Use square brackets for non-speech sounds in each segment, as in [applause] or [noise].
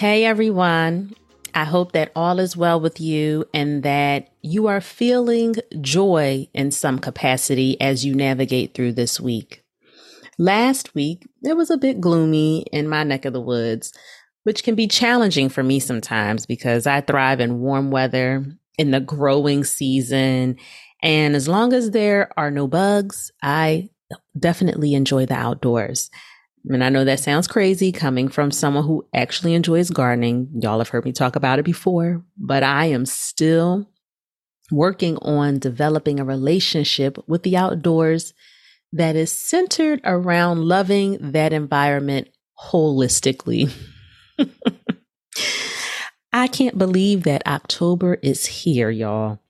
Hey everyone. I hope that all is well with you and that you are feeling joy in some capacity as you navigate through this week. Last week, it was a bit gloomy in my neck of the woods, which can be challenging for me sometimes because I thrive in warm weather, in the growing season, and as long as there are no bugs, I definitely enjoy the outdoors. And I know that sounds crazy coming from someone who actually enjoys gardening. Y'all have heard me talk about it before, but I am still working on developing a relationship with the outdoors that is centered around loving that environment holistically. [laughs] I can't believe that October is here, y'all.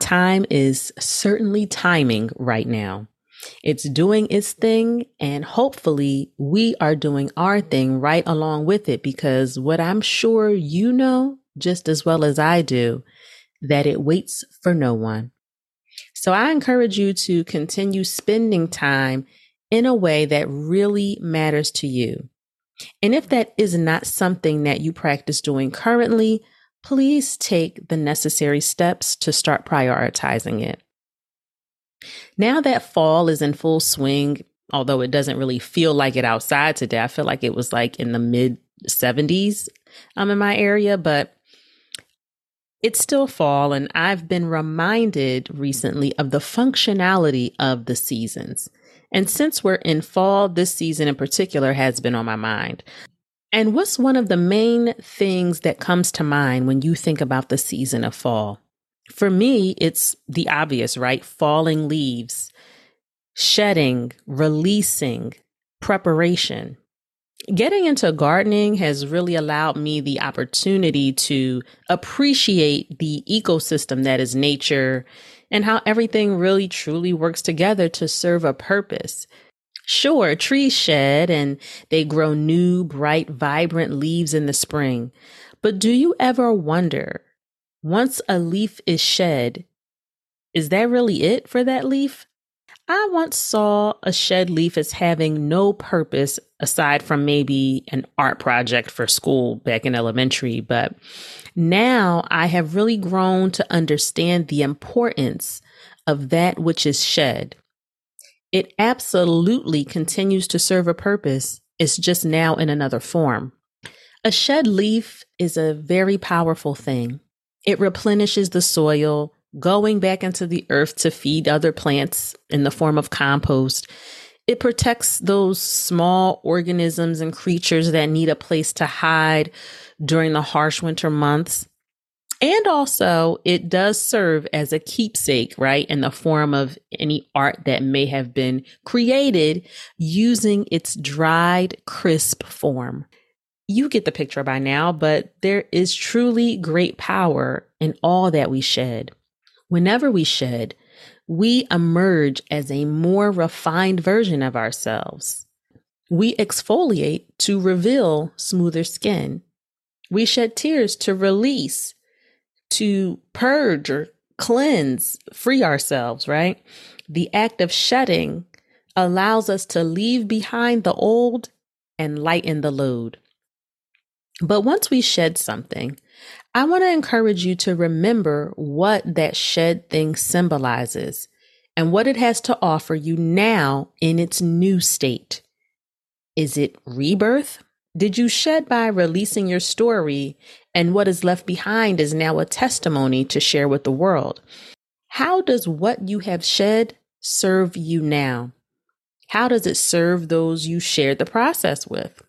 Time is certainly timing right now. It's doing its thing, and hopefully, we are doing our thing right along with it because what I'm sure you know just as well as I do that it waits for no one. So I encourage you to continue spending time in a way that really matters to you. And if that is not something that you practice doing currently, please take the necessary steps to start prioritizing it. Now that fall is in full swing, although it doesn't really feel like it outside today, I feel like it was like in the mid 70s um, in my area, but it's still fall. And I've been reminded recently of the functionality of the seasons. And since we're in fall, this season in particular has been on my mind. And what's one of the main things that comes to mind when you think about the season of fall? For me, it's the obvious, right? Falling leaves, shedding, releasing, preparation. Getting into gardening has really allowed me the opportunity to appreciate the ecosystem that is nature and how everything really truly works together to serve a purpose. Sure, trees shed and they grow new, bright, vibrant leaves in the spring. But do you ever wonder once a leaf is shed, is that really it for that leaf? I once saw a shed leaf as having no purpose aside from maybe an art project for school back in elementary, but now I have really grown to understand the importance of that which is shed. It absolutely continues to serve a purpose. It's just now in another form. A shed leaf is a very powerful thing. It replenishes the soil, going back into the earth to feed other plants in the form of compost. It protects those small organisms and creatures that need a place to hide during the harsh winter months. And also, it does serve as a keepsake, right? In the form of any art that may have been created using its dried, crisp form. You get the picture by now, but there is truly great power in all that we shed. Whenever we shed, we emerge as a more refined version of ourselves. We exfoliate to reveal smoother skin. We shed tears to release, to purge or cleanse, free ourselves, right? The act of shedding allows us to leave behind the old and lighten the load. But once we shed something, I want to encourage you to remember what that shed thing symbolizes and what it has to offer you now in its new state. Is it rebirth? Did you shed by releasing your story, and what is left behind is now a testimony to share with the world? How does what you have shed serve you now? How does it serve those you shared the process with?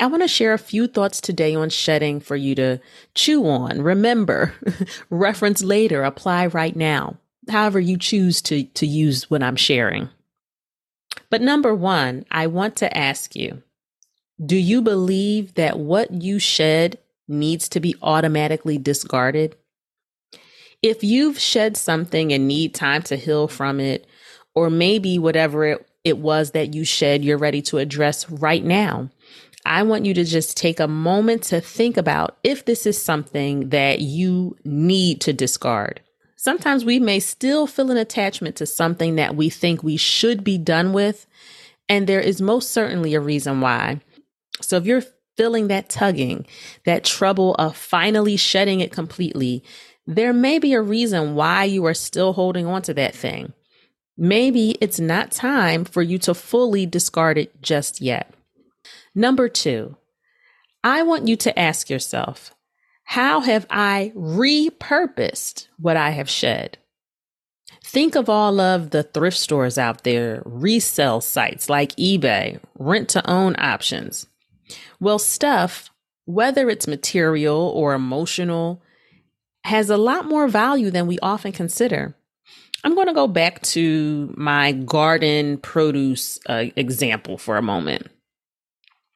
I want to share a few thoughts today on shedding for you to chew on. Remember, [laughs] reference later, apply right now, however you choose to, to use what I'm sharing. But number one, I want to ask you Do you believe that what you shed needs to be automatically discarded? If you've shed something and need time to heal from it, or maybe whatever it, it was that you shed, you're ready to address right now. I want you to just take a moment to think about if this is something that you need to discard. Sometimes we may still feel an attachment to something that we think we should be done with, and there is most certainly a reason why. So if you're feeling that tugging, that trouble of finally shedding it completely, there may be a reason why you are still holding on to that thing. Maybe it's not time for you to fully discard it just yet. Number two, I want you to ask yourself, how have I repurposed what I have shed? Think of all of the thrift stores out there, resale sites like eBay, rent to own options. Well, stuff, whether it's material or emotional, has a lot more value than we often consider. I'm going to go back to my garden produce uh, example for a moment.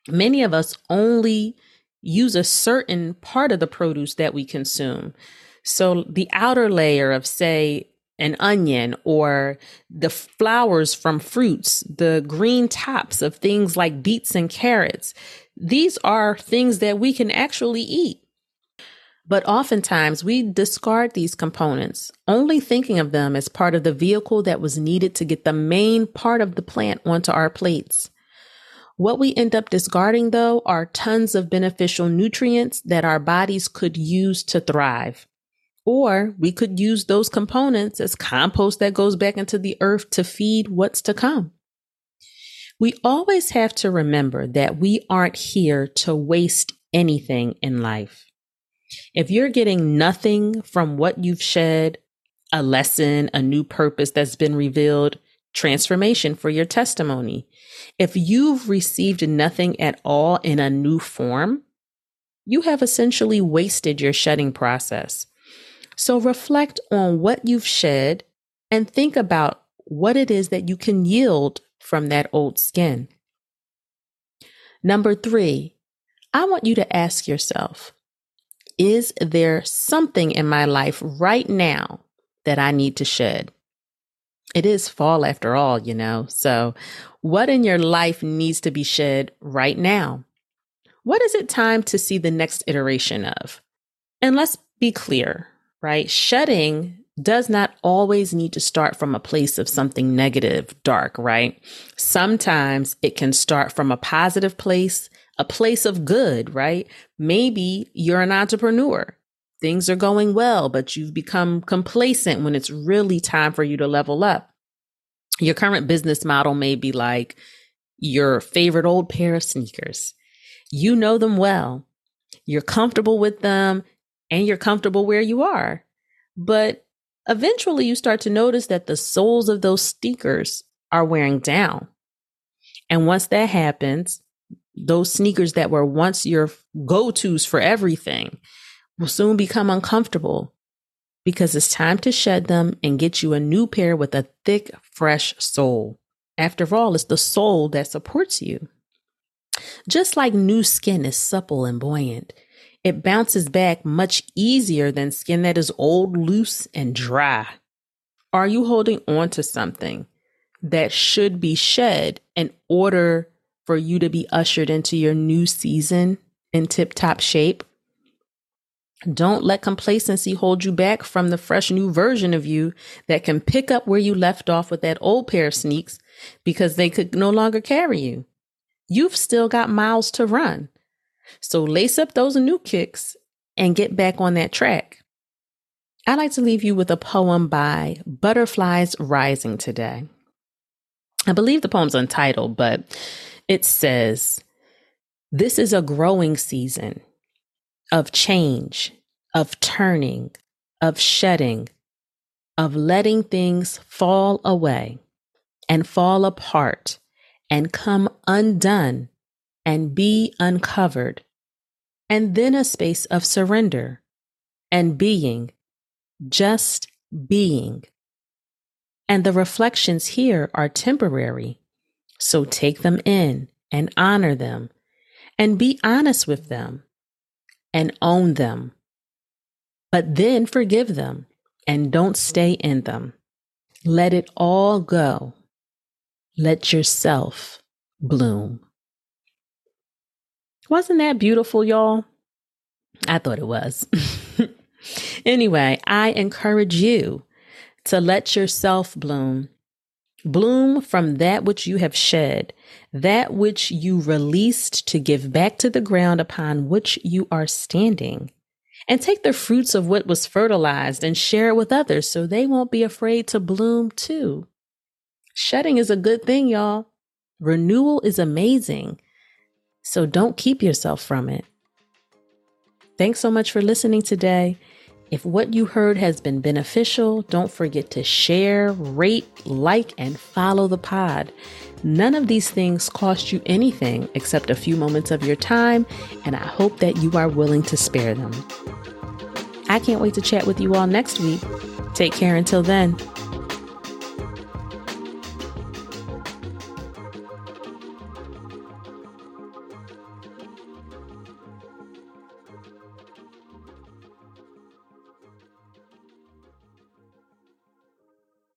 Many of us only use a certain part of the produce that we consume. So the outer layer of, say, an onion or the flowers from fruits, the green tops of things like beets and carrots, these are things that we can actually eat. But oftentimes we discard these components, only thinking of them as part of the vehicle that was needed to get the main part of the plant onto our plates. What we end up discarding, though, are tons of beneficial nutrients that our bodies could use to thrive. Or we could use those components as compost that goes back into the earth to feed what's to come. We always have to remember that we aren't here to waste anything in life. If you're getting nothing from what you've shed, a lesson, a new purpose that's been revealed, transformation for your testimony. If you've received nothing at all in a new form, you have essentially wasted your shedding process. So reflect on what you've shed and think about what it is that you can yield from that old skin. Number three, I want you to ask yourself is there something in my life right now that I need to shed? It is fall after all, you know. So, what in your life needs to be shed right now? What is it time to see the next iteration of? And let's be clear, right? Shedding does not always need to start from a place of something negative, dark, right? Sometimes it can start from a positive place a place of good, right? Maybe you're an entrepreneur. Things are going well, but you've become complacent when it's really time for you to level up. Your current business model may be like your favorite old pair of sneakers. You know them well. You're comfortable with them and you're comfortable where you are. But eventually you start to notice that the soles of those sneakers are wearing down. And once that happens, those sneakers that were once your go tos for everything will soon become uncomfortable because it's time to shed them and get you a new pair with a thick, fresh sole. After all, it's the sole that supports you. Just like new skin is supple and buoyant, it bounces back much easier than skin that is old, loose, and dry. Are you holding on to something that should be shed in order for you to be ushered into your new season in tip top shape. Don't let complacency hold you back from the fresh new version of you that can pick up where you left off with that old pair of sneaks because they could no longer carry you. You've still got miles to run. So lace up those new kicks and get back on that track. I'd like to leave you with a poem by Butterflies Rising today. I believe the poem's untitled, but it says, This is a growing season of change, of turning, of shedding, of letting things fall away and fall apart and come undone and be uncovered, and then a space of surrender and being, just being. And the reflections here are temporary. So take them in and honor them and be honest with them and own them. But then forgive them and don't stay in them. Let it all go. Let yourself bloom. Wasn't that beautiful, y'all? I thought it was. [laughs] anyway, I encourage you to let yourself bloom. Bloom from that which you have shed, that which you released to give back to the ground upon which you are standing. And take the fruits of what was fertilized and share it with others so they won't be afraid to bloom too. Shedding is a good thing, y'all. Renewal is amazing. So don't keep yourself from it. Thanks so much for listening today. If what you heard has been beneficial, don't forget to share, rate, like, and follow the pod. None of these things cost you anything except a few moments of your time, and I hope that you are willing to spare them. I can't wait to chat with you all next week. Take care until then.